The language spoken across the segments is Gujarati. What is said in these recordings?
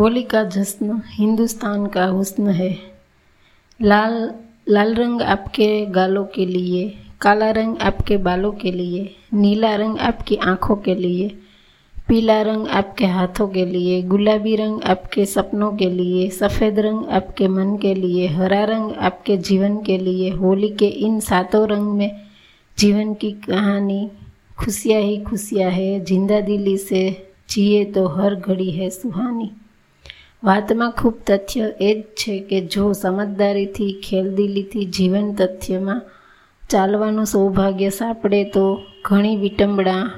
होली का जश्न हिंदुस्तान का हुस्न है। लाल लाल रंग आपके गालों के लिए, काला रंग आपके बालों के लिए, नीला रंग आपकी आँखों के लिए, पीला रंग आपके हाथों के लिए, गुलाबी रंग आपके सपनों के लिए, सफ़ेद रंग आपके मन के लिए, हरा रंग आपके जीवन के लिए, होली के इन सातों रंग में जीवन की कहानी खुशियाँ ही खुशियाँ है, ज़िंदा दिली से जिए तो हर घड़ी है सुहानी। વાતમાં ખૂબ તથ્ય એ જ છે કે જો સમજદારીથી ખેલદિલીથી જીવન તથ્યમાં ચાલવાનું સૌભાગ્ય સાંપડે તો ઘણી વિટંબણા,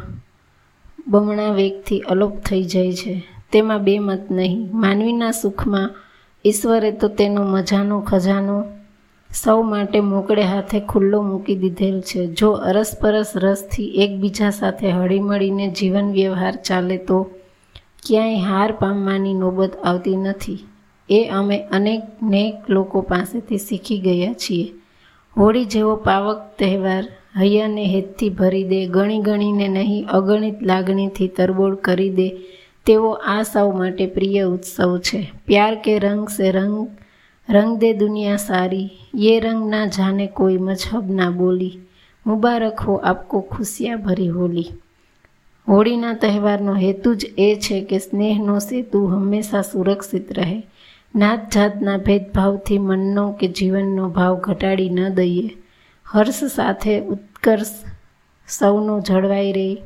બમણા વેગથી અલોપ થઈ જાય છે. તેમાં બે મત નહીં. માનવીના સુખમાં ઈશ્વરે તો તેનો મજાનો ખજાનો સૌ માટે મોકળે હાથે ખુલ્લો મૂકી દીધેલ છે. જો અરસપરસ રસથી એકબીજા સાથે હળીમળીને જીવન વ્યવહાર ચાલે તો ક્યાંય હાર પામવાની નોબત આવતી નથી. એ અમે અનેક નેક લોકો પાસેથી શીખી ગયા છીએ. હોળી જેવો પાવક તહેવાર હૈયાને હેતથી ભરી દે, ગણી ગણીને નહીં, અગણિત લાગણીથી તરબોળ કરી દે, તેવો આ સૌ માટે પ્રિય ઉત્સવ છે. પ્યાર કે રંગ સે રંગ રંગ દે દુનિયા સારી, યે રંગ ના જાને કોઈ મજહબ ના બોલી. મુબારક હો આપકો ખુશિયા ભરી હોલી. હોળીના તહેવારનો હેતુ જ એ છે કે સ્નેહનો સેતુ હંમેશા સુરક્ષિત રહે. નાત જાતના ભેદભાવથી મનનો કે જીવનનો ભાવ ઘટાડી ન દઈએ. હર્ષ સાથે ઉત્કર્ષ સૌનો જળવાઈ રહે.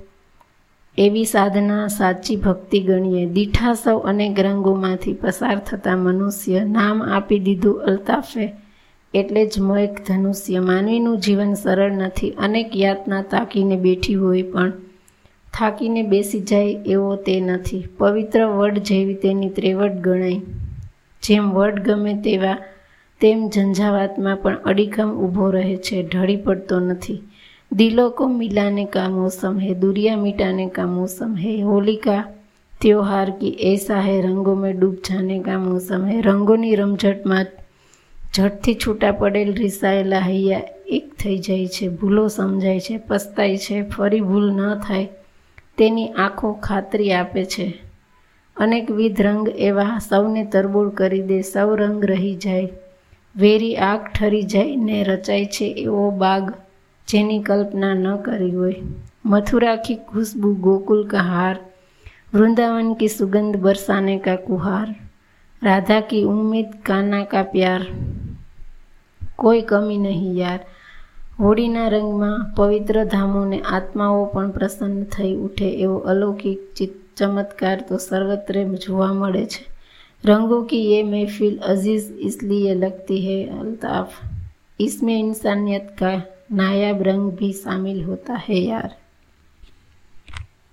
એવી સાધના સાચી ભક્તિ ગણીએ. દીઠા સૌ અનેક રંગોમાંથી પસાર થતા મનુષ્ય નામ આપી દીધું અલ્તાફે. એટલે જ મોયક ધનુષ્ય માનવીનું જીવન સરળ નથી. અનેક યાતના તાકીને બેઠી હોય પણ થાકીને બેસી જાય એવો તે નથી. પવિત્ર વડ જેવી તેની ત્રેવટ ગણાય. જેમ વડ ગમે તેવા, તેમ ઝંઝાવાતમાં પણ અડીખમ ઊભો રહે છે, ઢળી પડતો નથી. દિલો કો મિલાને કા મોસમ હે, દુરિયા મિટાને કા મોસમ હે, હોલિકા ત્યોહાર કી એસા હે, રંગો મેં ડૂબ જાને કા મોસમ હે. રંગોની રમઝટમાં ઝટથી છૂટા પડેલ રિસાયેલા હૈયા એક થઈ જાય છે, ભૂલો સમજાય છે, પસ્તાય છે, ફરી ભૂલ ન થાય. તેની આંખો ખાતરી આપે છે. અનેકવિધ રંગ એવા સૌને તરબોળ કરી દે, સૌ રંગ રહી જાય. વેરી આગ ઠરી જાય ને રચાય છે એવો બાગ જેની કલ્પના ન કરી હોય. મથુરાખી ખુશ્બુ ગોકુલ કા હાર વૃંદાવન કી સુગંધ બરસાને કા કુહાર, રાધા કી ઉમ્મીદ કાના કા પ્યાર. કોઈ કમી નહીં યાર. હોળીના રંગમાં પવિત્ર ધામોને આત્માઓ પણ પ્રસન્ન થઈ ઉઠે એવો અલૌકિક ચમત્કાર તો સર્વત્ર જોવા મળે છે રંગો की ये महफिल अजीज़ इसलिए लगती है अल्ताफ इसमें इंसानियत का नायाब रंग भी शामिल होता है यार